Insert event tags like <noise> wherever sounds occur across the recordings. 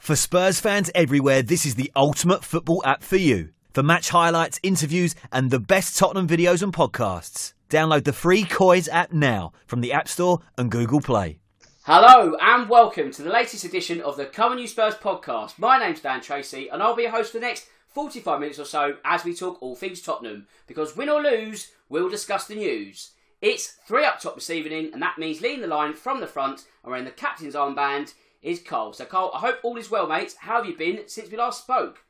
For Spurs fans everywhere, this is the ultimate football app for you. For match highlights, interviews, and the best Tottenham videos and podcasts. Download the free Coys app now from the App Store and Google Play. Hello and welcome to the latest edition of the On You Spurs podcast. My name's Dan Tracy and I'll be your host for the next 45 minutes or so as we talk all things Tottenham. Because win or lose, we'll discuss the news. It's three up top this evening and that means leading the line from the front and wearing the captain's armband is Cole. So Cole, I hope all is well mate. How have you been since we last spoke?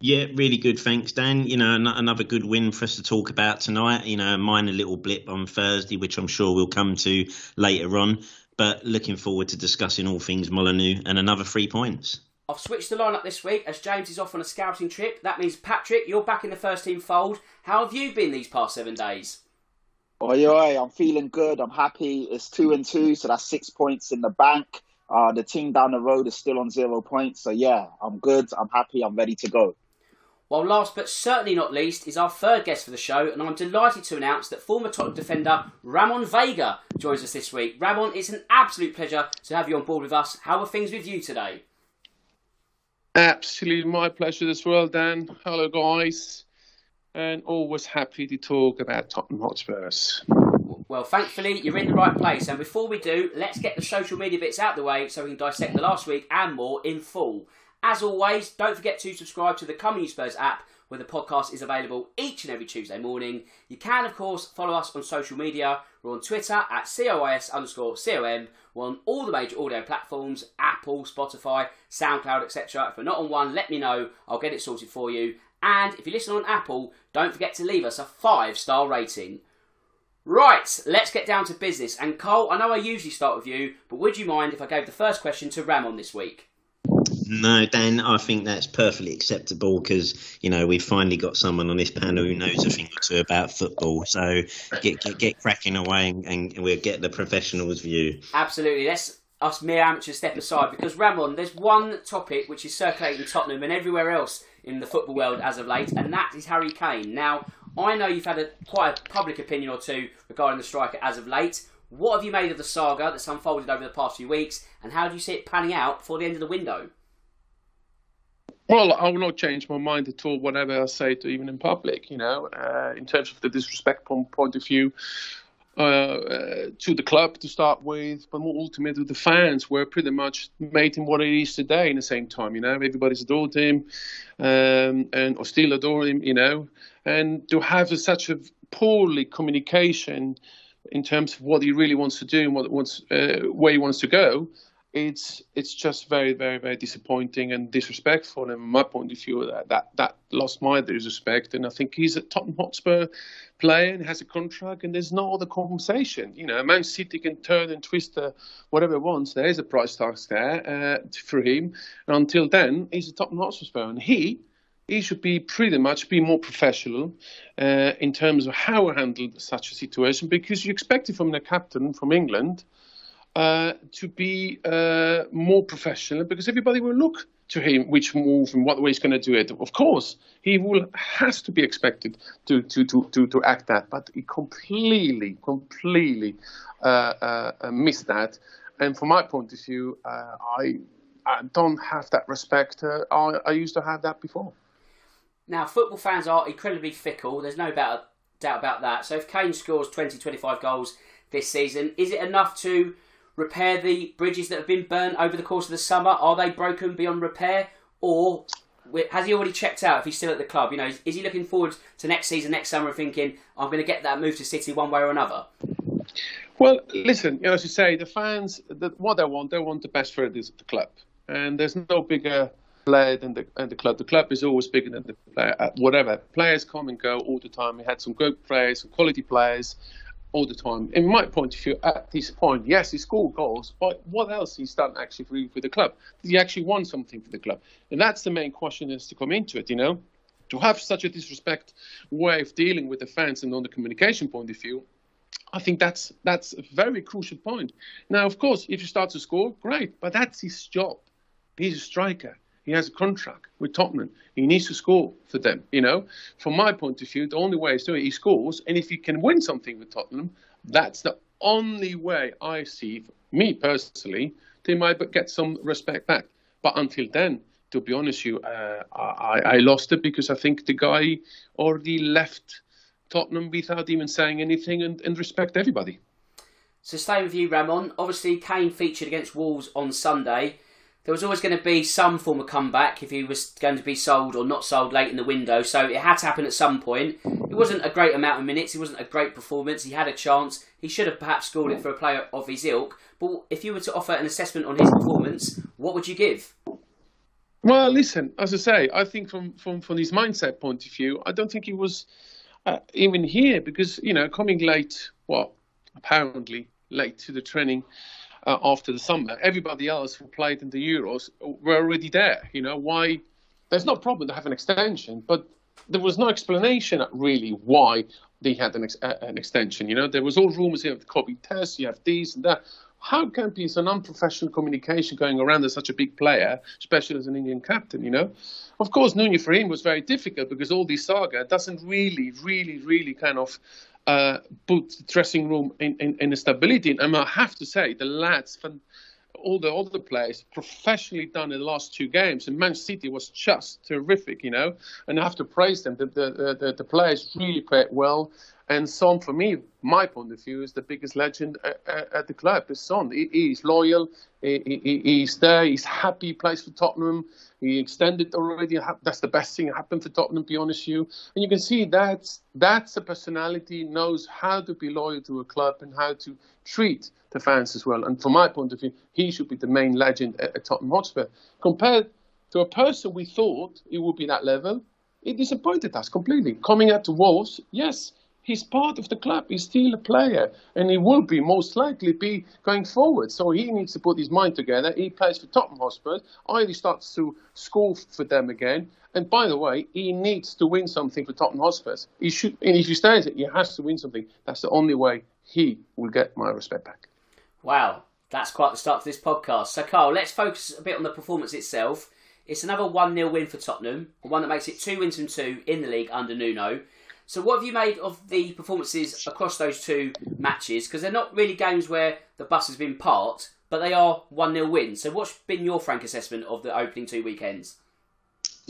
Yeah, really good. Thanks, Dan. You know, another good win for us to talk about tonight. You know, a minor little blip on Thursday, which I'm sure we'll come to later on. But looking forward to discussing all things Molineux and another three points. I've switched the lineup this week as James is off on a scouting trip. That means Patrick, you're back in the first team fold. How have you been these past seven days? Oi, oi, I'm feeling good. I'm happy. It's two and two, so that's six points in the bank. Uh, the team down the road is still on zero points. So, yeah, I'm good. I'm happy. I'm ready to go. Well, last but certainly not least is our third guest for the show, and I'm delighted to announce that former Tottenham defender Ramon Vega joins us this week. Ramon, it's an absolute pleasure to have you on board with us. How are things with you today? Absolutely my pleasure as well, Dan. Hello, guys. And always happy to talk about Tottenham Hotspurs. Well, thankfully, you're in the right place. And before we do, let's get the social media bits out the way so we can dissect the last week and more in full. As always, don't forget to subscribe to the Come On You Spurs app where the podcast is available each and every Tuesday morning. You can, of course, follow us on social media. We're on Twitter at COIS underscore COM. We're on all the major audio platforms Apple, Spotify, SoundCloud, etc. If we're not on one, let me know. I'll get it sorted for you. And if you listen on Apple, don't forget to leave us a five star rating. Right, let's get down to business. And Cole, I know I usually start with you, but would you mind if I gave the first question to Ramon this week? No, Dan, I think that's perfectly acceptable because you know we've finally got someone on this panel who knows a thing or two about football. So get get, get cracking away, and, and we'll get the professionals' view. Absolutely. Let's us mere amateurs step aside because Ramon, there's one topic which is circulating Tottenham and everywhere else in the football world as of late, and that is Harry Kane. Now, I know you've had a quite a public opinion or two regarding the striker as of late. What have you made of the saga that's unfolded over the past few weeks, and how do you see it panning out before the end of the window? Well, I will not change my mind at all, whatever I say to even in public, you know, uh, in terms of the disrespect point of view. Uh, uh, to the club to start with, but more ultimately the fans were pretty much made him what it is today. In the same time, you know, everybody's adored him, um, and or still adore him, you know, and to have a, such a poorly communication in terms of what he really wants to do and what wants uh, where he wants to go it's it's just very very very disappointing and disrespectful. And my point of view, that that, that lost my disrespect. And I think he's a Tottenham Hotspur player and has a contract, and there's no other compensation. You know, Man City can turn and twist uh, whatever it wants. There is a price tag there uh, for him, and until then, he's a Tottenham Hotspur, and he. He should be pretty much be more professional uh, in terms of how he handled such a situation because you expect it from the captain from England uh, to be uh, more professional because everybody will look to him which move and what way he's going to do it. Of course, he will has to be expected to to to to, to act that, but he completely completely uh, uh, uh missed that. And from my point of view, uh, I I don't have that respect. I, I used to have that before. Now, football fans are incredibly fickle. There's no doubt, about that. So if Kane scores 20, 25 goals this season, is it enough to repair the bridges that have been burnt over the course of the summer? Are they broken beyond repair, or has he already checked out if he's still at the club? You know, is, he looking forward to next season, next summer, thinking I'm going to get that move to City one way or another? Well, listen, you know, as you say, the fans, the, what they want, they want the best for the club, and there's no bigger player than the, than the club. The club is always bigger than the player. Uh, whatever players come and go all the time. We had some good players, some quality players, all the time. In my point of view, at this point, yes, he scored goals, but what else he's done actually for, for the club? He actually won something for the club? And that's the main question is to come into it, you know? To have such a disrespect way of dealing with the fans and on the communication point of view, I think that's that's a very crucial point. Now, of course, if you start to score, great, but that's his job. He's a striker. He has a contract with Tottenham. He needs to score for them. You know, from my point of view, the only way is to it he scores, and if he can win something with Tottenham, that's the only way I see, me personally, they might get some respect back. But until then, to be honest, you, uh, I, I lost it because I think the guy already left Tottenham without even saying anything and, and respect everybody. So staying with you, Ramon. Obviously, Kane featured against Wolves on Sunday. There was always going to be some form of comeback if he was going to be sold or not sold late in the window. So it had to happen at some point. It wasn't a great amount of minutes. It wasn't a great performance. He had a chance. He should have perhaps scored it for a player of his ilk. But if you were to offer an assessment on his performance, what would you give? Well, listen, as I say, I think from, from, from his mindset point of view, I don't think he was uh, even here because, you know, coming late, well, apparently late to the training uh, after the summer, everybody else who played in the Euros were already there. You know, why? There's no problem to have an extension, but there was no explanation really why they had an, ex- uh, an extension. You know, there was all rumours you have the COVID you have these and that. How can be some unprofessional communication going around as such a big player, especially as an Indian captain? You know, of course, Nuno for him was very difficult because all this saga doesn't really, really, really kind of uh, put the dressing room in, in, in stability. And I have to say, the lads, all the other players, professionally done in the last two games. And Man City was just terrific, you know. And I have to praise them. The, the, the, the players really played well. And Son, for me, my point of view, is the biggest legend at, at the club. His Son, he, he's loyal, he, he, he's there, he's happy, he plays for Tottenham. He extended already. That's the best thing that happened for Tottenham, to be honest with you. And you can see that's, that's a personality, knows how to be loyal to a club and how to treat the fans as well. And from my point of view, he should be the main legend at, at Tottenham Hotspur. Compared to a person we thought it would be that level, it disappointed us completely. Coming out to Wolves, yes, he's part of the club. He's still a player, and he will be most likely be going forward. So he needs to put his mind together. He plays for Tottenham Hotspur. Either starts to score for them again. And by the way, he needs to win something for Tottenham Hotspur. He should, and if he stays he has to win something. That's the only way he will get my respect back. Wow, that's quite the start to this podcast. So, Carl, let's focus a bit on the performance itself. It's another 1 0 win for Tottenham, one that makes it two wins from two in the league under Nuno. So, what have you made of the performances across those two matches? Because they're not really games where the bus has been parked, but they are 1 0 wins. So, what's been your frank assessment of the opening two weekends?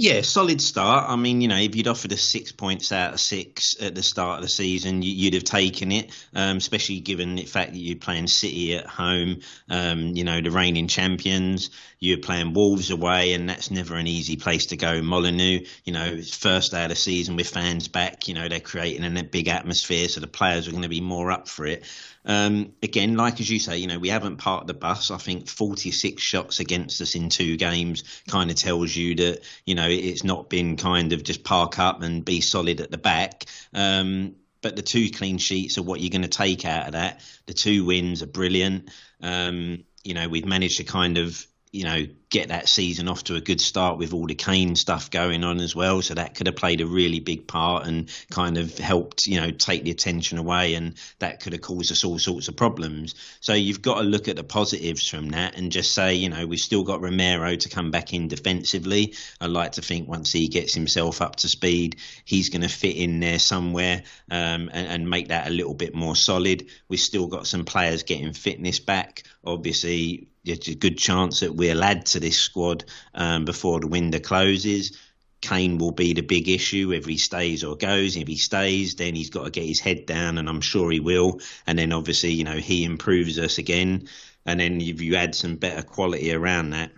Yeah, solid start. I mean, you know, if you'd offered us six points out of six at the start of the season, you'd have taken it, um, especially given the fact that you're playing City at home, um, you know, the reigning champions. You're playing Wolves away, and that's never an easy place to go. Molineux, you know, first day of the season with fans back, you know, they're creating a big atmosphere, so the players are going to be more up for it. Um, again, like as you say, you know, we haven't parked the bus. I think 46 shots against us in two games kind of tells you that, you know, it's not been kind of just park up and be solid at the back. Um, but the two clean sheets are what you're going to take out of that. The two wins are brilliant. Um, you know, we've managed to kind of you know, get that season off to a good start with all the Kane stuff going on as well. So that could have played a really big part and kind of helped, you know, take the attention away, and that could have caused us all sorts of problems. So you've got to look at the positives from that and just say, you know, we've still got Romero to come back in defensively. I like to think once he gets himself up to speed, he's going to fit in there somewhere um, and, and make that a little bit more solid. We've still got some players getting fitness back. Obviously, there's a good chance that we'll add to this squad um, before the window closes. Kane will be the big issue if he stays or goes. If he stays, then he's got to get his head down, and I'm sure he will. And then obviously, you know, he improves us again. And then if you add some better quality around that,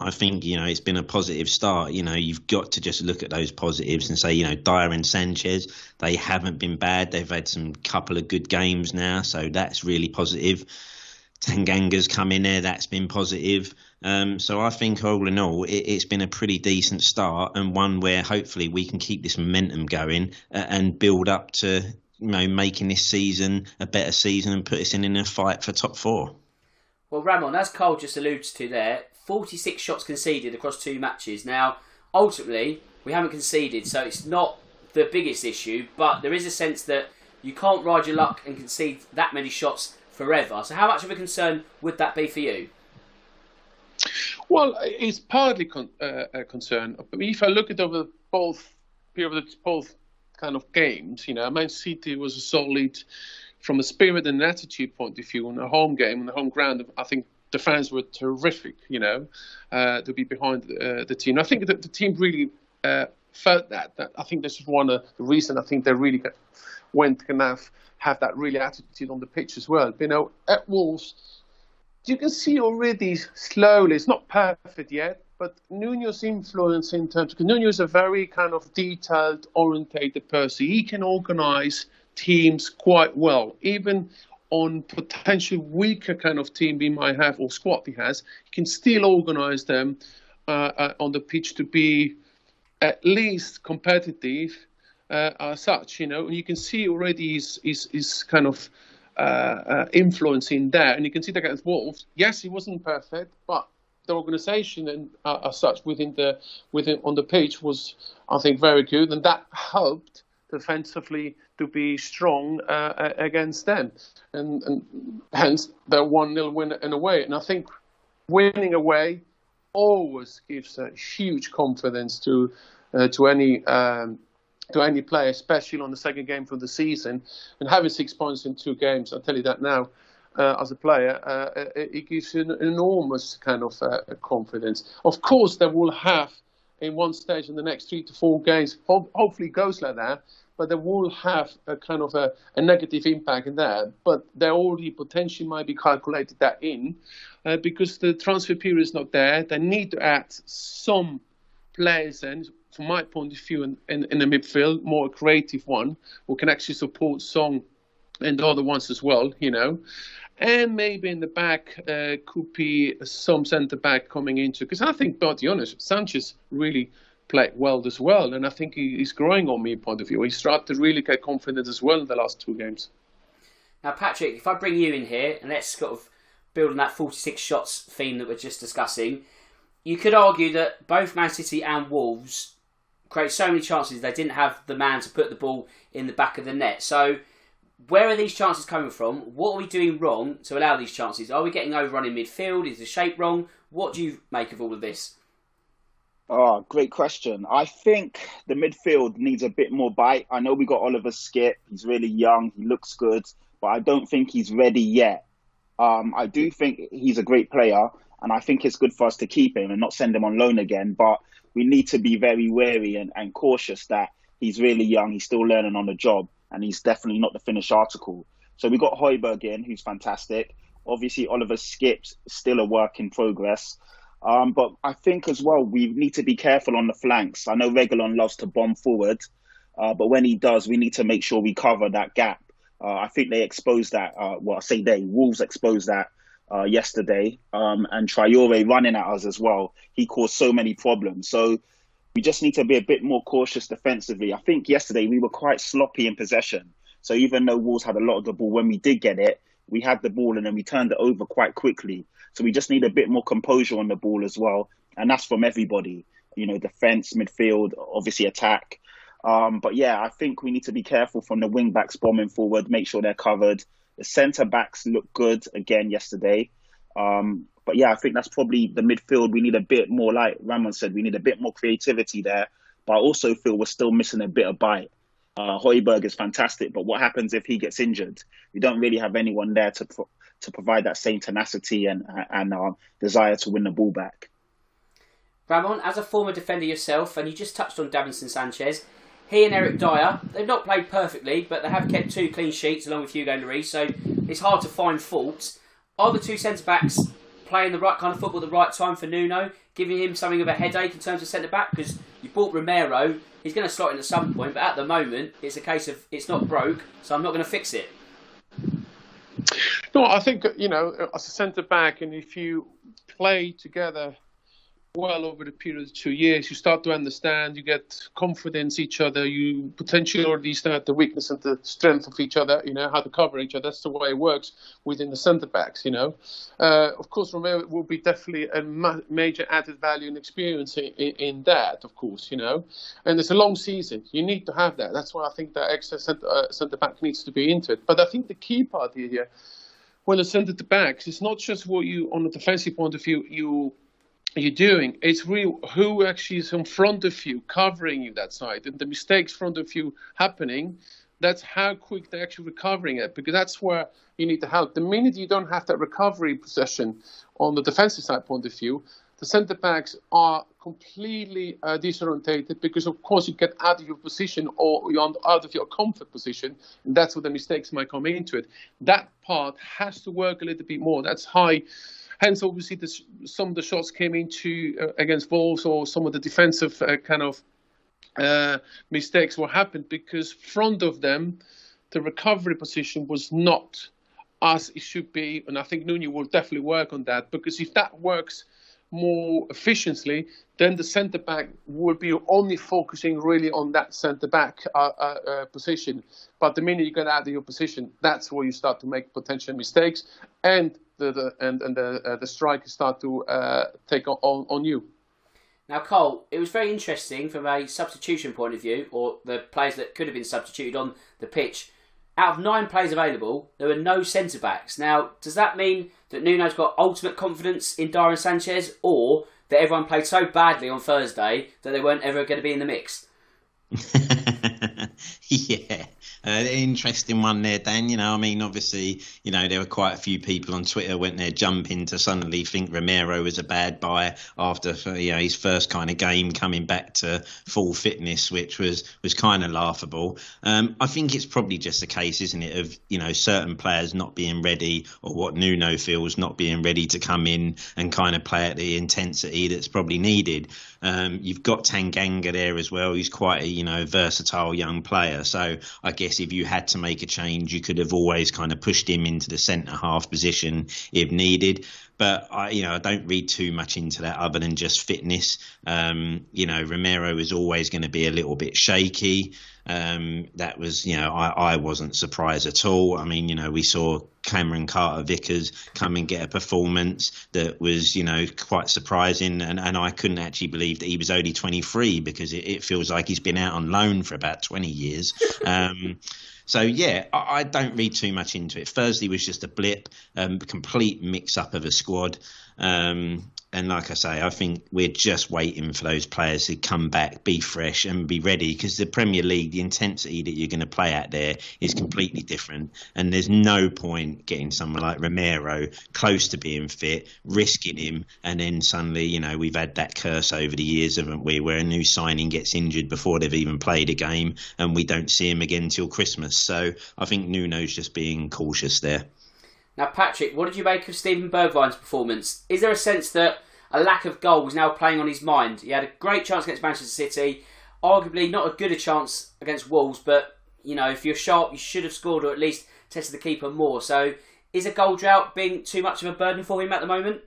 I think you know it's been a positive start. You know, you've got to just look at those positives and say, you know, Dier and Sanchez, they haven't been bad. They've had some couple of good games now, so that's really positive. Tanganga's come in there, that's been positive. Um, so I think all in all, it, has been a pretty decent start and one where hopefully we can keep this momentum going uh, and build up to you know making this season a better season and put us in, in a fight for top four. Well, Ramon, as Cole just alludes to there, 46 shots conceded across two matches. Now, ultimately, we haven't conceded, so it's not the biggest issue, but there is a sense that you can't ride your luck and concede that many shots forever. So, how much of a concern would that be for you? Well, it's partly con- uh, a concern. If I look at over both periods, both kind of games, you know, Man City was a solid, from a spirit and attitude point of view, in a home game, on the home ground. I think the fans were terrific, you know, uh, to be behind uh, the team. I think that the team really uh, felt that. that. I think this is one of the reason I think they really went to have, have that really attitude on the pitch as well. You know, at Wolves, you can see already slowly, it's not perfect yet, but Nuno's influence in terms, because Nuno is a very kind of detailed, orientated person. He can organize teams quite well, even on potential weaker kind of team he might have or squad he has, he can still organize them uh, uh, on the pitch to be at least competitive uh, as such, you know. And you can see already his, his, his kind of uh, uh, influence in there. And you can see that against Wolves. Yes, he wasn't perfect, but the organisation and uh, as such within the within on the pitch was, I think, very good, and that helped defensively to be strong uh, against them, and, and hence the one 0 win in a way. And I think winning away always gives a huge confidence to uh, to any um, to any player, especially on the second game of the season, and having six points in two games. I'll tell you that now. Uh, as a player, uh, it, it, gives you an enormous kind of uh, confidence. Of course, they will have in one stage in the next three to four games. Ho- hopefully, goes like that but they will have a kind of a, a negative impact in there. But they already potentially might be calculated that in uh, because the transfer period is not there. They need to add some players and from my point of view in, in, in the midfield, more creative one who can actually support Son and the other ones as well, you know. And maybe in the back uh, could be some centre back coming into because I think, to be honest, Sanchez really played well as well. And I think he, he's growing on me point of view. He started to really get confident as well in the last two games. Now, Patrick, if I bring you in here and let's sort of build on that 46 shots theme that we're just discussing, you could argue that both Man City and Wolves create so many chances they didn't have the man to put the ball in the back of the net. So, where are these chances coming from? What are we doing wrong to allow these chances? Are we getting overrun in midfield? Is the shape wrong? What do you make of all of this? Oh, great question. I think the midfield needs a bit more bite. I know we got Oliver Skipp. He's really young. He looks good, but I don't think he's ready yet. Um, I do think he's a great player, and I think it's good for us to keep him and not send him on loan again. But we need to be very wary and, and cautious that he's really young. He's still learning on the job, and he's definitely not the finished article. So we got Højbjerg in, who's fantastic. Obviously, Oliver Skipp's still a work in progress. Um, but I think as well, we need to be careful on the flanks. I know Reguilón loves to bomb forward, uh, but when he does, we need to make sure we cover that gap. Uh, I think they exposed that. Uh, well, I say they, Wolves exposed that uh, yesterday, um, and Traore running at us as well. He caused so many problems. So we just need to be a bit more cautious defensively. I think yesterday we were quite sloppy in possession. So even though Wolves had a lot of the ball, when we did get it, we had the ball and then we turned it over quite quickly. So we just need a bit more composure on the ball as well, and that's from everybody. You know, defense, midfield, obviously attack. Um, but yeah, I think we need to be careful from the wing backs bombing forward, make sure they're covered. The centre backs look good again yesterday. Um, but yeah, I think that's probably the midfield. We need a bit more, like Ramon said, we need a bit more creativity there. But I also feel we're still missing a bit of bite. Uh, Højbjerg is fantastic, but what happens if he gets injured? We don't really have anyone there to pro- to provide that same tenacity and and uh, desire to win the ball back. Ramon, as a former defender yourself, and you just touched on Davinson Sanchez, he and Eric Dier, they've not played perfectly, but they have kept two clean sheets along with Hugo Lloris, so it's hard to find faults. Are the two centre backs playing the right kind of football at the right time for Nuno, giving him something of a headache in terms of centre back? Because you bought Romero, he's going to slot in at some point, but at the moment it's a case of it's not broke, so I'm not going to fix it. No, I think you know as a centre back, and if you play together well over the period of two years, you start to understand, you get confidence each other, you potentially already start the weakness and the strength of each other, you know, how to cover each other. That's the way it works within the centre backs, you know. Uh, of course, Romero will be definitely a ma- major added value and experience in, in, that, of course, you know. And it's a long season. You need to have that. That's why I think that extra centre, uh, centre back needs to be into it. But I think the key part here, when the centre backs, it's not just what you, on a defensive point of view, you you're doing. It's really who actually is in front of you, covering you that side, and the mistakes front of you happening. That's how quick they're actually recovering it, because that's where you need the help. The minute you don't have that recovery possession on the defensive side point of view, the centre backs are completely uh, disorientated because, of course, you get out of your position or you're out of your comfort position, and that's where the mistakes might come into it. That part has to work a little bit more. That's high. Hence, obviously, this, some of the shots came into uh, against Wolves or some of the defensive uh, kind of uh, mistakes were happened because front of them, the recovery position was not as it should be, and I think Nuno will definitely work on that because if that works more efficiently, then the centre back will be only focusing really on that centre back uh, uh, uh, position. But the minute you get out of your position, that's where you start to make potential mistakes, and the, the and and the uh, the strikers start to uh, take on, on you. Now, Cole, it was very interesting from a substitution point of view, or the players that could have been substituted on the pitch out of nine players available, there were no centre backs. Now, does that mean that Nuno's got ultimate confidence in Daron Sanchez, or that everyone played so badly on Thursday that they weren't ever going to be in the mix? <laughs> yeah, uh, interesting one there, Dan. You know, I mean, obviously, you know, there were quite a few people on Twitter went there jumping to suddenly think Romero was a bad buy after you know his first kind of game coming back to full fitness, which was was kind of laughable. Um, I think it's probably just a case, isn't it, of you know certain players not being ready, or what Nuno feels not being ready to come in and kind of play at the intensity that's probably needed. Um, you've got Tanganga there as well. He's quite a you know versatile young player, so I guess guess if you had to make a change, you could have always kind of pushed him into the centre half position if needed. But I, you know, I don't read too much into that other than just fitness. Um, you know, Romero is always going to be a little bit shaky. Um, that was, you know, I, I wasn't surprised at all. I mean, you know, we saw Cameron Carter Vickers come and get a performance that was, you know, quite surprising. And, and I couldn't actually believe that he was only 23 because it, it feels like he's been out on loan for about 20 years. Um, so yeah, I, I, don't read too much into it. Thursday was just a blip, um, complete mix up of a squad. Um, and like I say, I think we're just waiting for those players to come back, be fresh, and be ready. Because the Premier League, the intensity that you're going to play at there is completely different, and there's no point getting someone like Romero close to being fit, risking him, and then suddenly, you know, we've had that curse over the years, haven't we, where a new signing gets injured before they've even played a game, and we don't see him again till Christmas. So I think Nuno's just being cautious there. Now, Patrick, what did you make of Steven Bergwijn's performance? Is there a sense that a lack of goal was now playing on his mind? He had a great chance against Manchester City, arguably not as good a chance against Wolves, but you know, if you're sharp, you should have scored or at least tested the keeper more. So, is a goal drought being too much of a burden for him at the moment?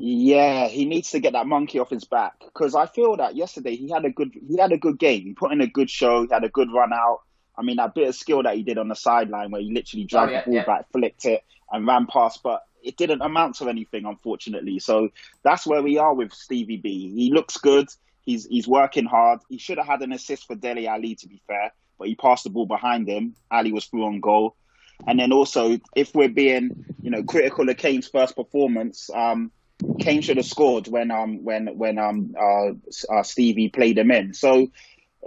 Yeah, he needs to get that monkey off his back because I feel that yesterday he had a good he had a good game. He put in a good show. He had a good run out. I mean, that bit of skill that he did on the sideline where he literally dragged oh, yeah, the ball yeah. back, flicked it, and ran past, but it didn't amount to anything, unfortunately. So that's where we are with Stevie B. He looks good. He's he's working hard. He should have had an assist for Dele Alli, to be fair, but he passed the ball behind him. Alli was through on goal. And then also, if we're being, you know, critical of Kane's first performance, um, Kane should have scored when um when when um uh, uh Stevie played him in. So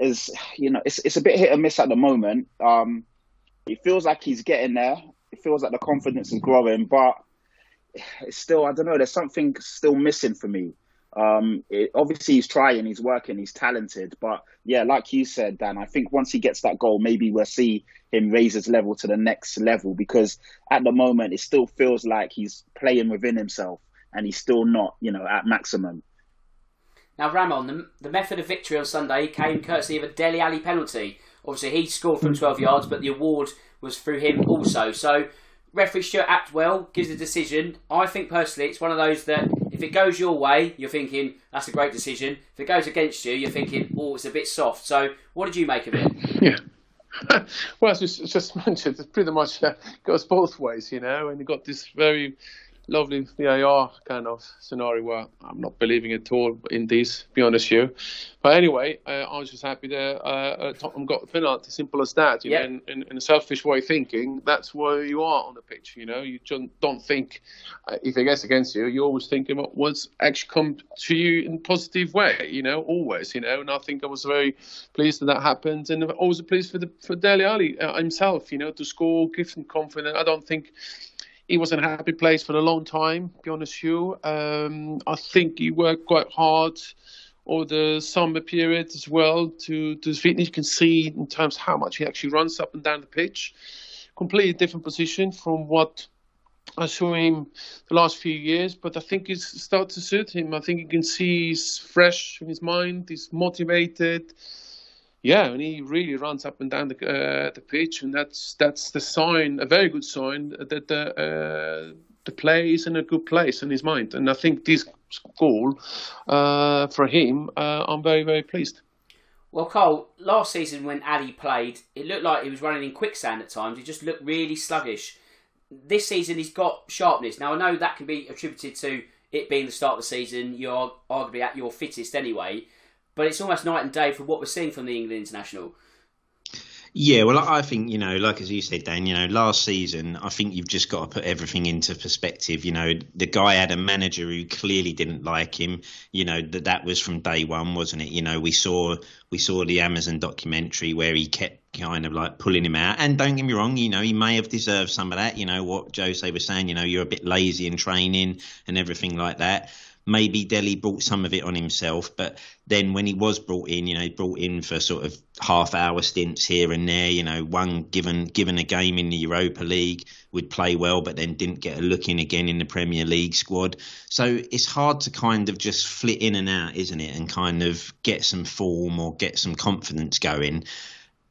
is you know it's it's a bit hit and miss at the moment. Um, it feels like he's getting there. It feels like the confidence is growing, but it's still I don't know. There's something still missing for me. Um, it, obviously he's trying, he's working, he's talented, but yeah, like you said, Dan, I think once he gets that goal, maybe we'll see him raise his level to the next level because at the moment it still feels like he's playing within himself and he's still not, you know, at maximum. Now, Ramon, the, the method of victory on Sunday came courtesy of a Dele Alli penalty. Obviously, he scored from 12 yards, but the award was through him also. So, referee Stuart Atwell gives the decision. I think personally, it's one of those that if it goes your way, you're thinking that's a great decision. If it goes against you, you're thinking, oh, it's a bit soft. So, what did you make of it? <laughs> Yeah. <laughs> well, as you just <laughs> mentioned, it pretty much uh, goes both ways, you know, and you got this very lovely VAR kind of scenario where I'm not believing at all in this, be honest with you. But anyway, uh, I was just happy that uh, uh Tottenham got the penalty. As simple as that. You know, in, in, in, a selfish way of thinking, that's where you are on the pitch. You know, you don't think uh, if it gets against you, you're always thinking about what's actually come to you in a positive way. You know, always. You know, and I think I was very pleased that that happened, and also pleased for the for Dele Alli uh, himself. You know, to score, give him confidence. I don't think he was in a happy place for a long time, be honest with you. Um, I think he worked quite hard over the summer period as well to, to fitness. You can see in terms of how much he actually runs up and down the pitch. Completely different position from what I saw him the last few years, but I think he's started to suit him. I think you can see he's fresh in his mind, he's motivated yeah, and he really runs up and down the uh, the pitch, and that's that's the sign, a very good sign that the uh, the play is in a good place in his mind. And I think this goal uh, for him, uh, I'm very very pleased. Well, Cole, last season when Alli played, it looked like he was running in quicksand at times. He just looked really sluggish. This season, he's got sharpness. Now, I know that can be attributed to it being the start of the season. You're arguably at your fittest anyway but it's almost night and day from what we're seeing from the England international. Yeah, well, I think you know, like as you said, Dan. You know, last season, I think you've just got to put everything into perspective. You know, the guy had a manager who clearly didn't like him. You know that that was from day one, wasn't it? You know, we saw we saw the Amazon documentary where he kept kind of like pulling him out. And don't get me wrong, you know, he may have deserved some of that. You know what Jose was saying. You know, you're a bit lazy in training and everything like that maybe Dele brought some of it on himself, but then when he was brought in, you know, brought in for sort of half hour stints here and there, you know, one given given a game in the Europa League would play well, but then didn't get a look in again in the Premier League squad. So it's hard to kind of just flit in and out, isn't it, and kind of get some form or get some confidence going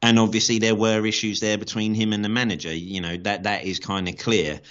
and obviously there were issues there between him and the manager. You know that that is kind of clear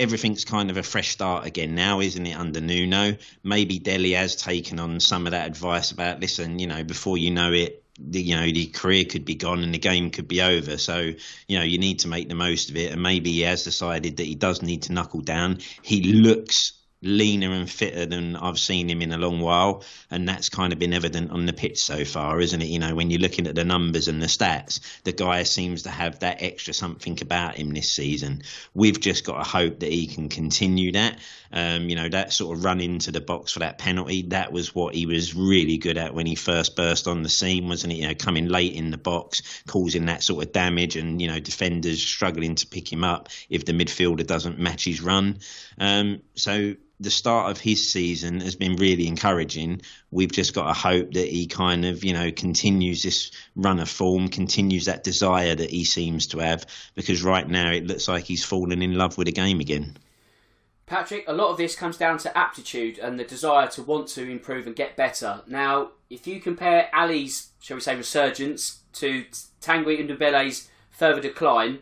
everything's kind of a fresh start again now, isn't it, under Nuno? Maybe Dele has taken on some of that advice about, listen, you know, before you know it, the, you know, the career could be gone and the game could be over. So, you know, you need to make the most of it. And maybe he has decided that he does need to knuckle down. He looks leaner and fitter than I've seen him in a long while, and that's kind of been evident on the pitch so far, isn't it? You know, when you're looking at the numbers and the stats, the guy seems to have that extra something about him this season. We've just got to hope that he can continue that. Um, you know, that sort of run into the box for that penalty, that was what he was really good at when he first burst on the scene, wasn't it? You know, coming late in the box, causing that sort of damage, and you know, defenders struggling to pick him up if the midfielder doesn't match his run. Um, so the start of his season has been really encouraging. We've just got to hope that he kind of, you know, continues this run of form, continues that desire that he seems to have, because right now it looks like he's fallen in love with the game again. Patrick, a lot of this comes down to aptitude and the desire to want to improve and get better. Now, if you compare Alli's, shall we say, resurgence to Tanguy Ndombele's further decline,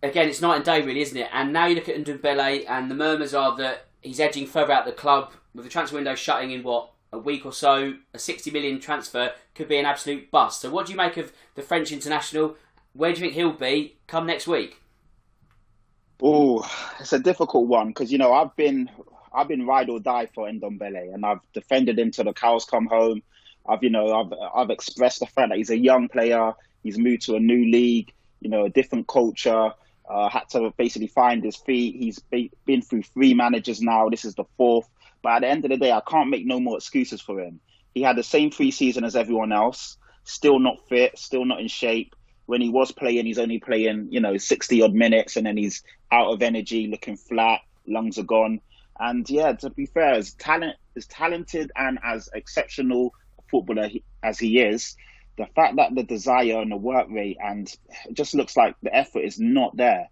again, it's night and day, really, isn't it? And now you look at Ndombele, and the murmurs are that he's edging further out the club with the transfer window shutting in what a week or so. A 60 million transfer could be an absolute bust. So, what do you make of the French international? Where do you think he'll be come next week? Oh, it's a difficult one because you know I've been I've been ride or die for Ndombele and I've defended him till the cows come home. I've you know I've I've expressed the fact that he's a young player. He's moved to a new league, you know, a different culture uh, had to basically find his feet. He's be, been through three managers now. This is the fourth. But at the end of the day, I can't make no more excuses for him. He had the same free season as everyone else, still not fit, still not in shape. When he was playing, he's only playing, you know, 60 odd minutes and then he's out of energy, looking flat, lungs are gone. And yeah, to be fair, as talent as talented and as exceptional footballer as he is, the fact that the desire and the work rate and it just looks like the effort is not there.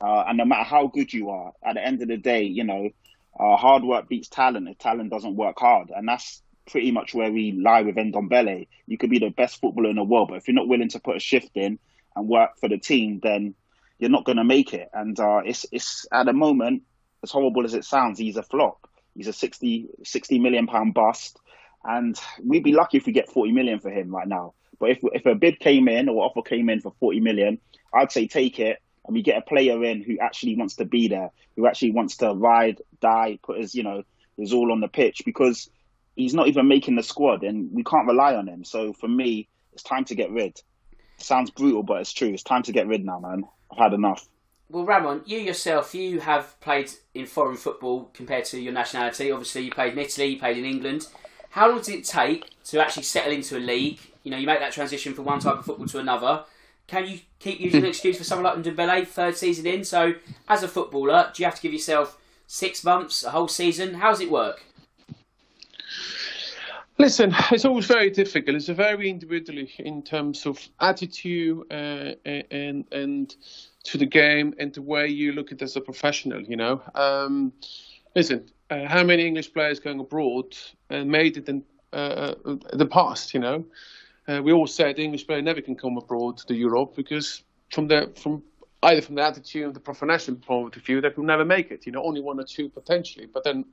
Uh, and no matter how good you are, at the end of the day, you know, uh, hard work beats talent if talent doesn't work hard. And that's pretty much where we lie with Ndombele. You could be the best footballer in the world, but if you're not willing to put a shift in and work for the team, then you're not going to make it. And uh, it's, it's at the moment, as horrible as it sounds, he's a flop. He's a 60, 60 million pound bust. And we'd be lucky if we get 40 million for him right now. But if if a bid came in or offer came in for 40 million, I'd say take it and we get a player in who actually wants to be there, who actually wants to ride, die, put his, you know, his all on the pitch because he's not even making the squad and we can't rely on him. So for me, it's time to get rid. sounds brutal, but it's true. It's time to get rid now, man. I've had enough. Well, Ramon, you yourself, you have played in foreign football compared to your nationality. Obviously, you played in Italy, you played in England. How long does it take to actually settle into a league? You know, you make that transition from one type of football to another. Can you keep using an excuse for someone like Ndombele, third season in? So, as a footballer, do you have to give yourself six months, a whole season? How does it work? Listen, it's always very difficult. It's very individually in terms of attitude uh, and and to the game and the way you look at it as a professional. You know, um, listen, uh, how many English players going abroad and made it in uh, uh, the past? You know, uh, we all said English player never can come abroad to Europe because from the from either from the attitude of the professional point of view, they will never make it. You know, only one or two potentially, but then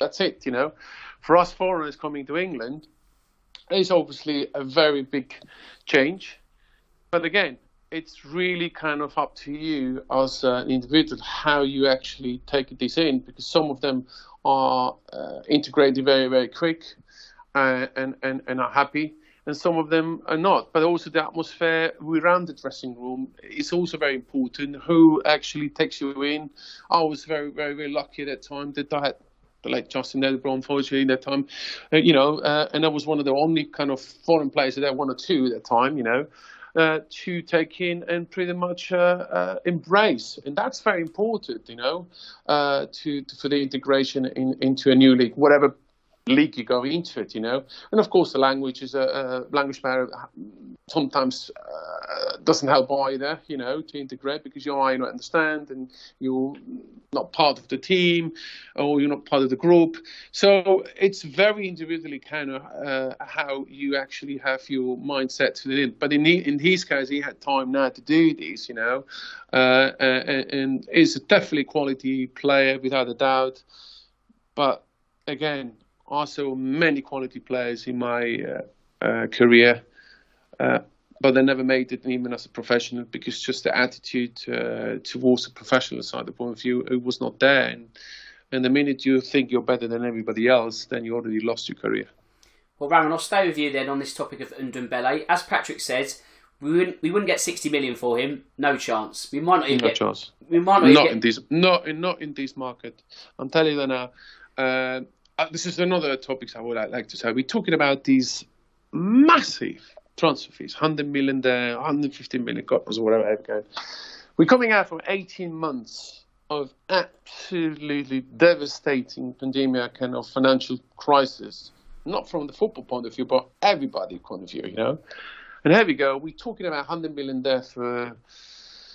that's it. You know, for us foreigners coming to England, it's obviously a very big change. But again, it's really kind of up to you as an individual how you actually take this in, because some of them are uh, integrated very, very quick uh, and, and, and are happy and some of them are not. But also the atmosphere around the dressing room is also very important. Who actually takes you in? I was very, very, very lucky at that time that I had the late Justin Edinburgh, unfortunately, that time, uh, you know, uh, and I was one of the only kind of foreign players there, one or two at that time, you know, uh, to take in and pretty much uh, uh, embrace, and that's very important, you know, uh, to, to, for the integration in, into a new league, whatever league you go into it, you know. And of course, the language is a, a language barrier. Sometimes uh, doesn't help either, you know, to integrate because you are not understand and you're not part of the team or you're not part of the group. So it's very individually kind of uh, how you actually have your mindset it. But in in his case, he had time now to do this, you know, uh, and, and is definitely a quality player without a doubt. But again, also many quality players in my uh, uh, career, uh, but they never made it even as a professional because just the attitude uh, towards the professional side, the point of view, it was not there. And, and the minute you think you're better than everybody else, then you already lost your career. Well, Ramon, I'll stay with you then on this topic of Ndombele. As Patrick said, we wouldn't we wouldn't get sixty million for him. No chance. We might not even no get. chance. We might not, not get, in this not in not in this market. I'm telling you now. Uh, uh, this is another topic I would like to say. We're talking about these massive transfer fees, 100 million there, 150 million, knows whatever. We're coming out from 18 months of absolutely devastating pandemic and of financial crisis, not from the football point of view, but everybody point of view, you know. And here we go. We're talking about 100 million there for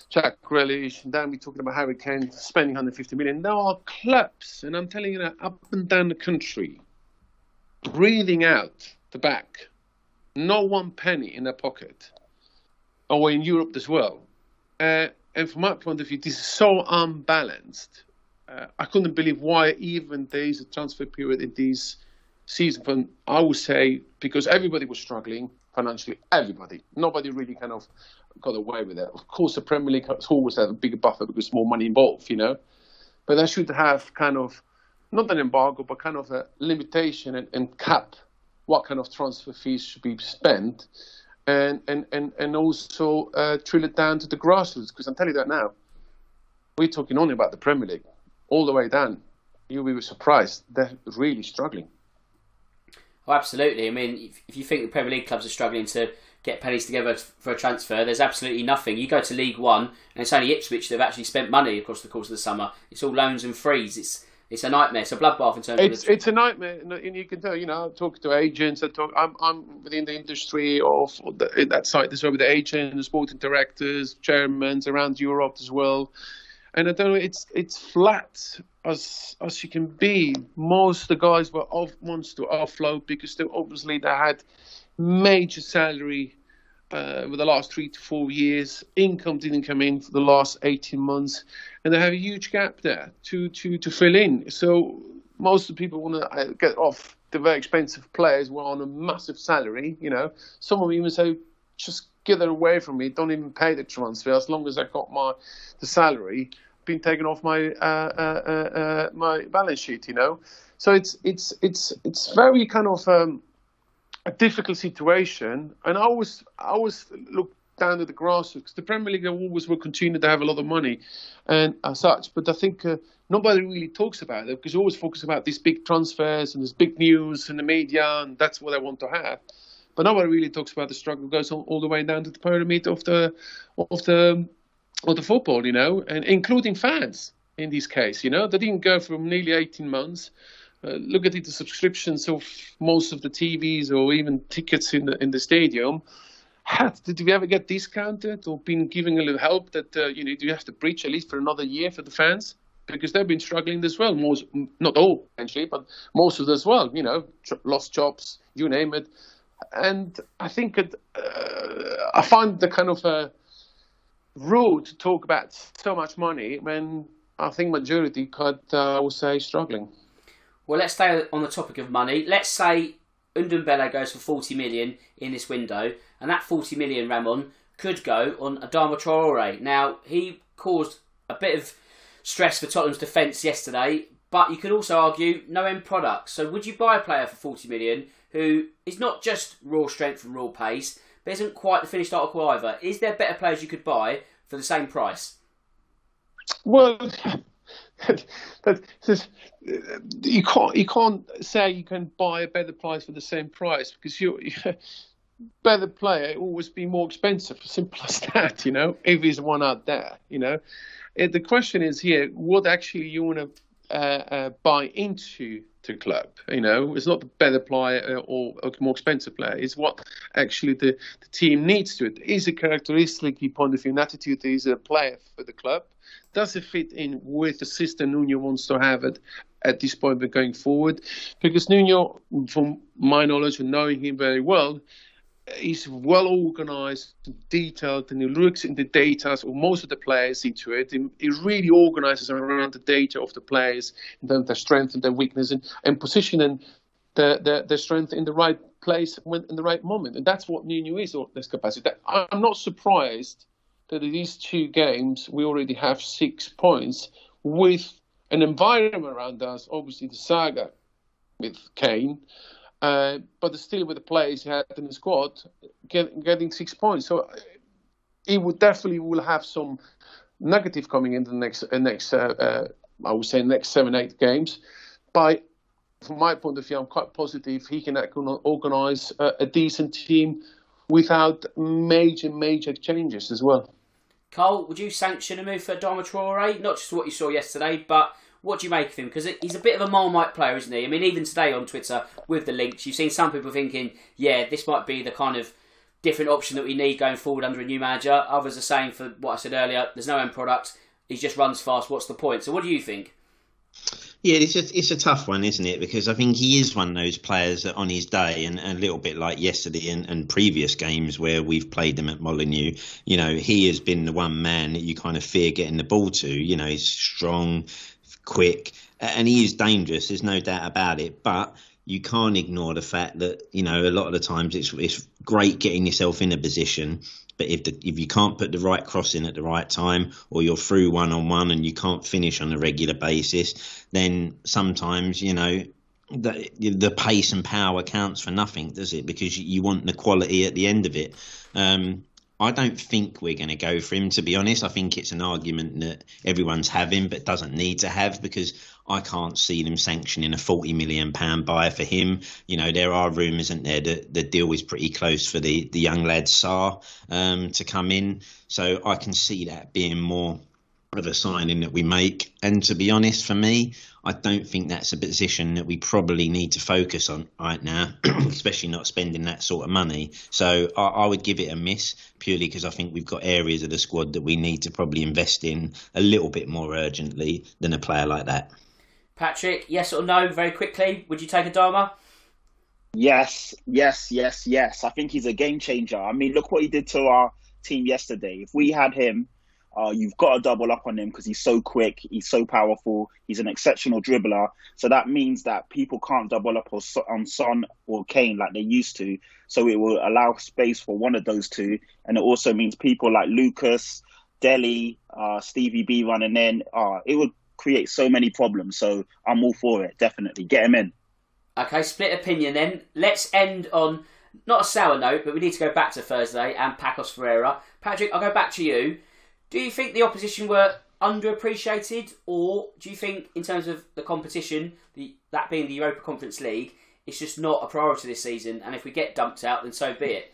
Jack Grealish, and then we're talking about Harry Kane spending 150 million. There are clubs, and I'm telling you that up and down the country, breathing out the back, no one penny in their pocket, or in Europe as well. Uh, and from my point of view, this is so unbalanced. Uh, I couldn't believe why even there is a transfer period in this season. From I would say because everybody was struggling financially, everybody, nobody really kind of got away with it. Of course, the Premier League has always had a bigger buffer because more money involved, you know. But they should have kind of not an embargo, but kind of a limitation and, and cap what kind of transfer fees should be spent, and and and and also uh, drill it down to the grassroots. Because I'm telling you that now, we're talking only about the Premier League, all the way down. You'll be surprised they're really struggling. Oh, absolutely. I mean, if, if you think the Premier League clubs are struggling to get pennies together for a transfer, there's absolutely nothing. You go to League One, and it's only Ipswich that have actually spent money across the course of the summer. It's all loans and frees. It's it's a nightmare. It's a bloodbath in terms it's, of. It's a nightmare, and you can tell. You know, I'm talking to agents. I talk. I'm I'm within the industry of the, that side. There's over the agents, the sporting directors, chairmen around Europe as well. And I don't know. It's it's flat as as you can be. Most of the guys were off wants to offload because they obviously they had major salary uh, over the last three to four years. Income didn't come in for the last 18 months, and they have a huge gap there to, to, to fill in. So most of the people want to uh, get off the very expensive players who are on a massive salary. You know, some of them even say, just get it away from me. Don't even pay the transfer as long as I got my the salary been taken off my uh, uh, uh, my balance sheet. You know, so it's it's it's it's very kind of um, a difficult situation, and I always I always look down to the grassroots because the Premier League always will continue to have a lot of money and as such. But I think uh, nobody really talks about it because you always focus about these big transfers and this big news in the media, and that's what I want to have. But nobody really talks about the struggle goes all, all the way down to the pyramid of the of the of the football, you know, and including fans in this case. You know, they didn't go from nearly 18 months. Uh, look at it, the subscriptions of most of the TVs or even tickets in the in the stadium have, did we ever get discounted or been giving a little help that uh, you know do you have to breach at least for another year for the fans because they've been struggling as well most not all actually but most of them as well you know lost jobs you name it and I think it, uh, I find the kind of uh, rude to talk about so much money when I think majority could uh, say struggling. Well, let's stay on the topic of money. Let's say Ndombele goes for 40 million in this window, and that 40 million, Ramon, could go on Adama Traore. Now, he caused a bit of stress for Tottenham's defence yesterday, but you could also argue no end product. So, would you buy a player for 40 million who is not just raw strength and raw pace, but isn't quite the finished article either? Is there better players you could buy for the same price? Well, <laughs> that, you can't you can't say you can buy a better price for the same price because you <laughs> better player always be more expensive. <laughs> Simple as that, you know. If there's one out there, you know. And the question is here: what actually you want to uh, uh, buy into the club? You know, it's not the better player uh, or a more expensive player. It's what actually the, the team needs to it. Is a characteristic point of view, an attitude is a player for the club does it fit in with the system Nuno wants to have it at this point but going forward? Because Nuno, from my knowledge and knowing him very well, he's well organized, detailed, and he looks in the data of most of the players into it. He really organizes around the data of the players terms of their strength and their weakness and, and positioning their, their, their strength in the right place when, in the right moment. And that's what Nuno is, or this capacity. I'm not surprised that in these two games we already have six points with an environment around us, obviously the saga with Kane, uh, but still with the players he had in the squad, get, getting six points. So he would definitely will have some negative coming in the next uh, next uh, uh, I would say next seven eight games. But from my point of view, I'm quite positive he can organise a, a decent team without major major changes as well. Cole, would you sanction a move for Adama? Not just what you saw yesterday, but what do you make of him? Because he's a bit of a Marmite player, isn't he? I mean, even today on Twitter with the links, you've seen some people thinking, yeah, this might be the kind of different option that we need going forward under a new manager. Others are saying, for what I said earlier, there's no end product. He just runs fast. What's the point? So, what do you think? Yeah, it's a, it's a tough one, isn't it? Because I think he is one of those players that on his day, and, and a little bit like yesterday and, and, previous games where we've played them at Molineux, you know, he has been the one man that you kind of fear getting the ball to. You know, he's strong, quick, and he is dangerous. There's no doubt about it. But you can't ignore the fact that you know a lot of the times it's it's great getting yourself in a position but if the, if you can't put the right cross in at the right time, or you're through one on one and you can't finish on a regular basis, then sometimes you know the the pace and power counts for nothing, does it? Because you, want the quality at the end of it. Um, I don't think we're going to go for him, to be honest. I think it's an argument that everyone's having, but doesn't need to have because I can't see them sanctioning a forty million pound buyer for him. You know, there are rumours, isn't there, that the deal is pretty close for the the young lad Sarr um, to come in. So I can see that being more of a signing that we make. And to be honest, for me, I don't think that's a position that we probably need to focus on right now, <clears throat> especially not spending that sort of money. So I, I would give it a miss purely because I think we've got areas of the squad that we need to probably invest in a little bit more urgently than a player like that. Patrick, yes or no, very quickly, would you take Adama? Yes, yes, yes, yes. I think he's a game changer. I mean, look what he did to our team yesterday. If we had him, uh, you've got to double up on him because he's so quick, he's so powerful, he's an exceptional dribbler. So that means that people can't double up on Son or Kane like they used to. So it will allow space for one of those two, and it also means people like Lucas, Dele, uh, Stevie B running in. Uh, it would create so many problems. So I'm all for it. Definitely get him in. Okay, split opinion then. Let's end on not a sour note, but we need to go back to Thursday and Pacos Ferreira. Patrick, I'll go back to you. Do you think the opposition were underappreciated, or do you think, in terms of the competition, the, that being the Europa Conference League, it's just not a priority this season? And if we get dumped out, then so be it.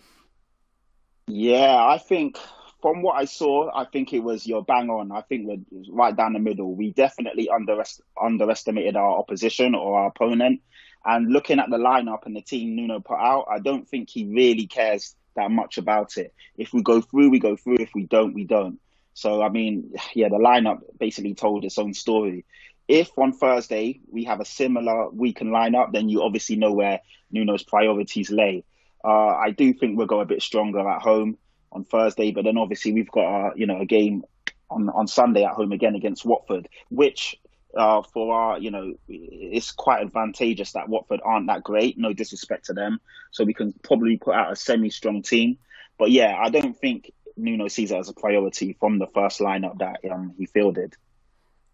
Yeah, I think from what I saw, I think it was your bang on. I think we're right down the middle. We definitely underest- underestimated our opposition or our opponent. And looking at the lineup and the team Nuno put out, I don't think he really cares that much about it. If we go through, we go through. If we don't, we don't. So, I mean, yeah, the lineup basically told its own story. If on Thursday we have a similar weakened lineup, then you obviously know where Nuno's priorities lay. Uh, I do think we'll go a bit stronger at home on Thursday, but then obviously we've got a, you know a game on on Sunday at home again against Watford, which uh, for our you know it's quite advantageous that Watford aren't that great. No disrespect to them, so we can probably put out a semi-strong team. But yeah, I don't think Nuno sees it as a priority from the first lineup that um, he fielded.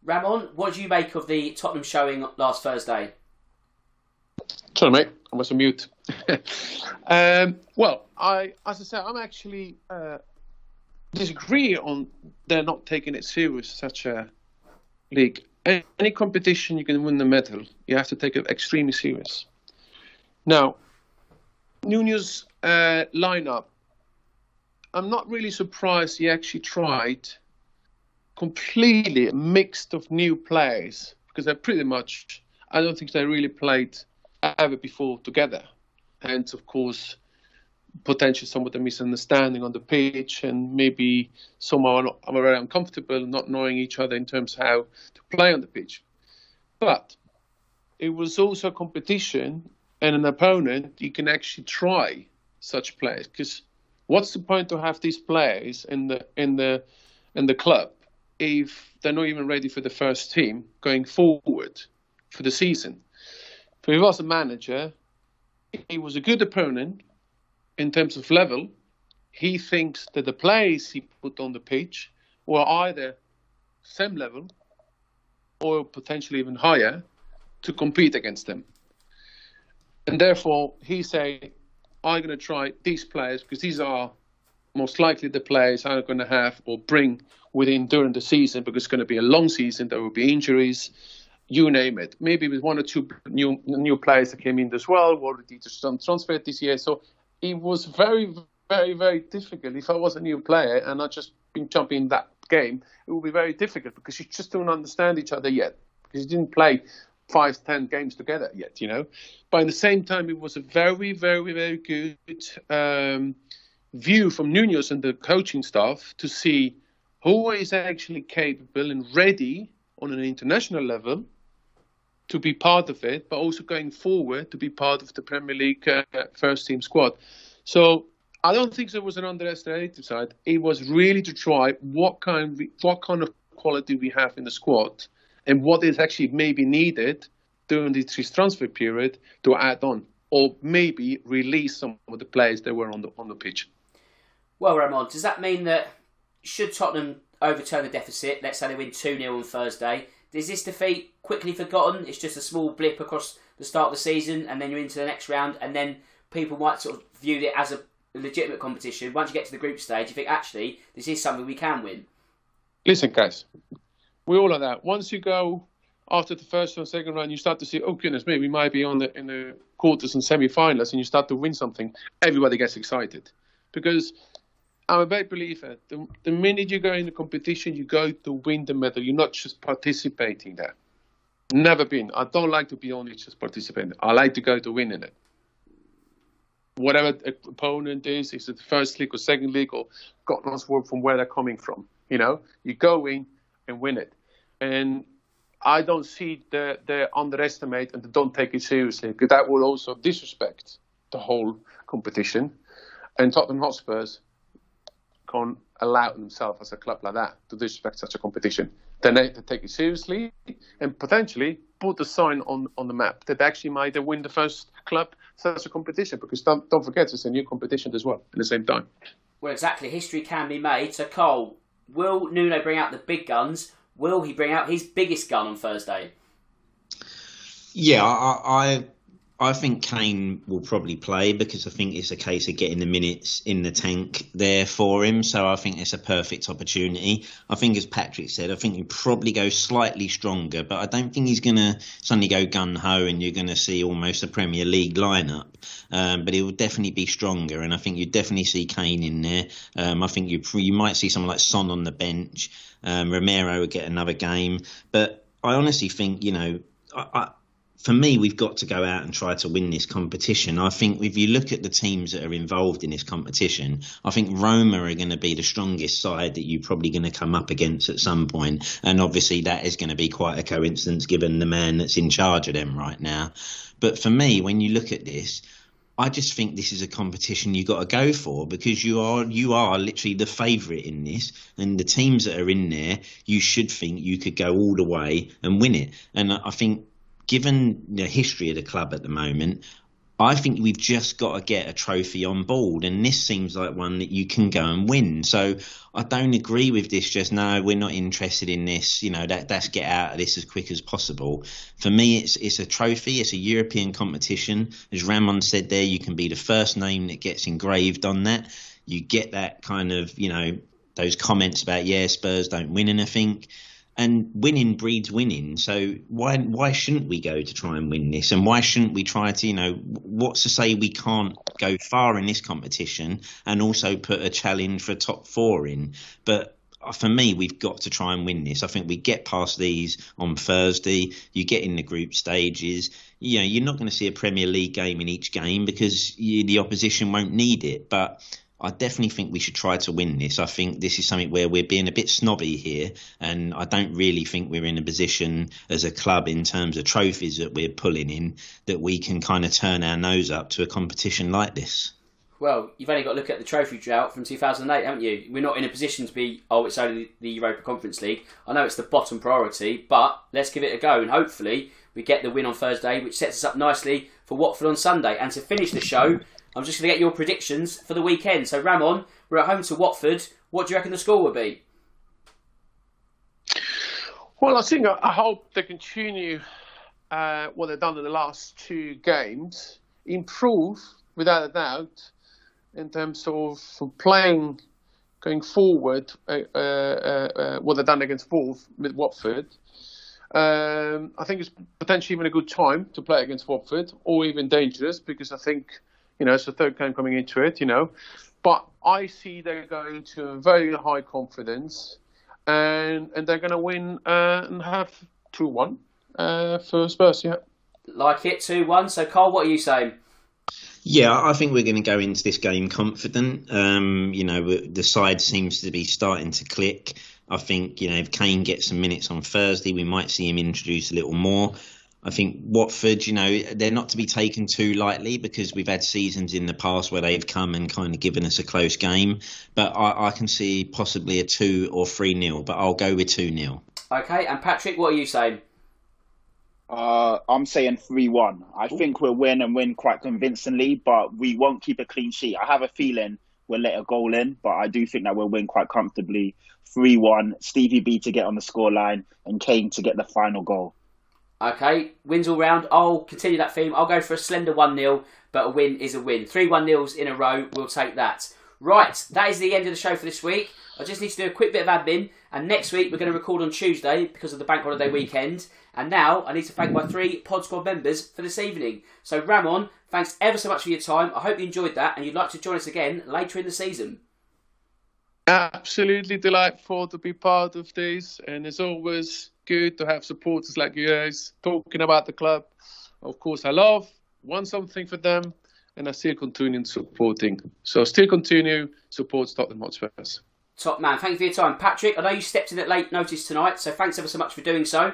Ramon, what do you make of the Tottenham showing last Thursday? Sorry, mate, I was on mute. <laughs> um, well, I, as I said, I'm actually uh, disagree on they're not taking it serious. Such a league, any, any competition you can win the medal, you have to take it extremely serious. Now, Nuno's uh, lineup, I'm not really surprised he actually tried completely mixed of new players because they're pretty much. I don't think they really played ever before together. And of course, potentially some of the misunderstanding on the pitch and maybe someone are very uncomfortable not knowing each other in terms of how to play on the pitch. But it was also a competition and an opponent you can actually try such players because what's the point to have these players in the in the in the club if they're not even ready for the first team going forward for the season? For he was a manager, he was a good opponent in terms of level. He thinks that the players he put on the pitch were either same level or potentially even higher to compete against them. And therefore, he say, I'm going to try these players because these are most likely the players I'm going to have or bring within during the season because it's going to be a long season. There will be injuries you name it. Maybe with one or two new new players that came in as well, already just done transferred this year. So it was very, very, very difficult. If I was a new player and I just been jumping in that game, it would be very difficult because you just don't understand each other yet because you didn't play five, ten games together yet, you know. But at the same time, it was a very, very, very good um, view from Nuno's and the coaching staff to see who is actually capable and ready on an international level to be part of it, but also going forward to be part of the Premier League uh, first team squad. So I don't think there was an underestimated side. It was really to try what kind what kind of quality we have in the squad and what is actually maybe needed during this transfer period to add on or maybe release some of the players that were on the on the pitch. Well, Ramon, does that mean that should Tottenham overturn the deficit, let's say they win 2 0 on Thursday, is this defeat quickly forgotten? It's just a small blip across the start of the season, and then you're into the next round, and then people might sort of view it as a legitimate competition. Once you get to the group stage, you think actually this is something we can win. Listen, guys, we all know that. Once you go after the first or second round, you start to see, oh goodness me, we might be on the in the quarters and semi-finals, and you start to win something. Everybody gets excited because I'm a big believer. The, the minute you go in the competition, you go to win the medal. You're not just participating there. Never been. I don't like to be only just participating. I like to go to win in it. Whatever opponent is, is it the first league or second league or God knows from where they're coming from. You know, you go in and win it. And I don't see the, the underestimate and don't take it seriously because that would also disrespect the whole competition. And Tottenham Hotspurs can't allow themselves as a club like that to disrespect such a competition. Then they, take it seriously and potentially put the sign on, on the map that actually might win the first club such a competition because don't, don't forget it's a new competition as well at the same time. Well, exactly. History can be made. So, Cole, will Nuno bring out the big guns? Will he bring out his biggest gun on Thursday? Yeah, I, I think Kane will probably play because I think it's a case of getting the minutes in the tank there for him. So I think it's a perfect opportunity. I think, as Patrick said, I think he'll probably go slightly stronger, but I don't think he's going to suddenly go gun ho and you're going to see almost a Premier League lineup. Um, but he will definitely be stronger, and I think you definitely see Kane in there. Um, I think you you might see someone like Son on the bench. Um, Romero would get another game, but I honestly think you know. I, I, for me, we've got to go out and try to win this competition. I think if you look at the teams that are involved in this competition, I think Roma are going to be the strongest side that you're probably going to come up against at some point. And obviously, that is going to be quite a coincidence given the man that's in charge of them right now. But for me, when you look at this, I just think this is a competition you've got to go for because you are you are literally the favourite in this, and the teams that are in there, you should think you could go all the way and win it. And I think given the history of the club at the moment, I think we've just got to get a trophy on board, and this seems like one that you can go and win. So I don't agree with this. Just no, we're not interested in this. You know, that let's get out of this as quick as possible. For me, it's it's a trophy. It's a European competition. As Ramon said there, you can be the first name that gets engraved on that. You get that kind of you know those comments about yeah Spurs don't win anything and winning breeds winning. So why why shouldn't we go to try and win this? And why shouldn't we try to you know what's to say we can't go far in this competition and also put a challenge for top four in? But uh, for me, we've got to try and win this. I think we get past these on Thursday. You get in the group stages. You know, you're not going to see a Premier League game in each game because you, the opposition won't need it. But I definitely think we should try to win this. I think this is something where we're being a bit snobby here, and I don't really think we're in a position as a club in terms of trophies that we're pulling in that we can kind of turn our nose up to a competition like this. Well, you've only got to look at the trophy drought from 2008, haven't you? We're not in a position to be, oh, it's only the Europa Conference League. I know it's the bottom priority, but let's give it a go, and hopefully we get the win on Thursday, which sets us up nicely for Watford on Sunday. And to finish the show, I'm just going to get your predictions for the weekend. So, Ramon, we're at home to Watford. What do you reckon the score will be? Well, I think I hope they continue uh, what they've done in the last two games, improve without a doubt in terms of playing going forward. Uh, uh, uh what they've done against Wolves with Watford. Um, I think it's potentially even a good time to play against Watford, or even dangerous because I think you know, it's the third game coming into it, you know. But I see they're going to a very high confidence and and they're going to win uh, and have 2 1 uh, for Spurs, yeah. Like it, 2 1. So, Cole, what are you saying? Yeah, I think we're going to go into this game confident. Um, you know, the side seems to be starting to click. I think, you know, if Kane gets some minutes on Thursday, we might see him introduce a little more. I think Watford, you know, they're not to be taken too lightly because we've had seasons in the past where they've come and kind of given us a close game. But I, I can see possibly a 2 or 3 nil, but I'll go with 2 nil. Okay, and Patrick, what are you saying? Uh, I'm saying 3 1. I Ooh. think we'll win and win quite convincingly, but we won't keep a clean sheet. I have a feeling we'll let a goal in, but I do think that we'll win quite comfortably 3 1. Stevie B to get on the scoreline and Kane to get the final goal. Okay, wins all round. I'll continue that theme. I'll go for a slender 1 0, but a win is a win. Three 1 0s in a row, we'll take that. Right, that is the end of the show for this week. I just need to do a quick bit of admin, and next week we're going to record on Tuesday because of the bank holiday weekend. And now I need to thank my three Pod Squad members for this evening. So, Ramon, thanks ever so much for your time. I hope you enjoyed that, and you'd like to join us again later in the season. Absolutely delightful to be part of this, and as always, good to have supporters like you guys talking about the club. Of course, I love, want something for them, and I still continue supporting. So still continue support Tottenham Hotspurs. Top man, thank you for your time, Patrick. I know you stepped in at late notice tonight, so thanks ever so much for doing so.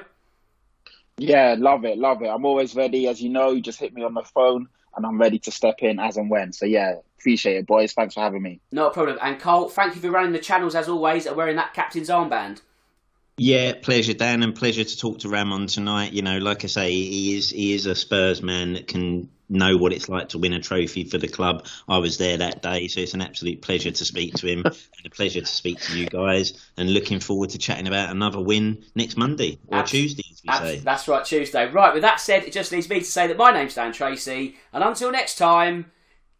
Yeah, love it, love it. I'm always ready, as you know. You just hit me on the phone. and I'm ready to step in as and when. So yeah, appreciate it, boys. Thanks for having me. No problem. And Cole, thank you for running the channels as always and wearing that captain's armband. Yeah, pleasure, Dan, and pleasure to talk to Ramon tonight. You know, like I say, he is he is a Spurs man that can know what it's like to win a trophy for the club. I was there that day, so it's an absolute pleasure to speak to him <laughs> and a pleasure to speak to you guys. And looking forward to chatting about another win next Monday or Abs- Tuesday, as we abs- say. That's right, Tuesday. Right. With that said, it just leaves me to say that my name's Dan Tracy, and until next time,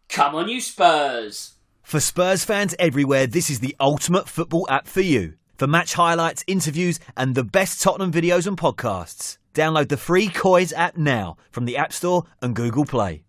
come on, you Spurs. For Spurs fans everywhere, this is the ultimate football app for you. For match highlights, interviews, and the best Tottenham videos and podcasts, download the free COYS app now from the App Store and Google Play.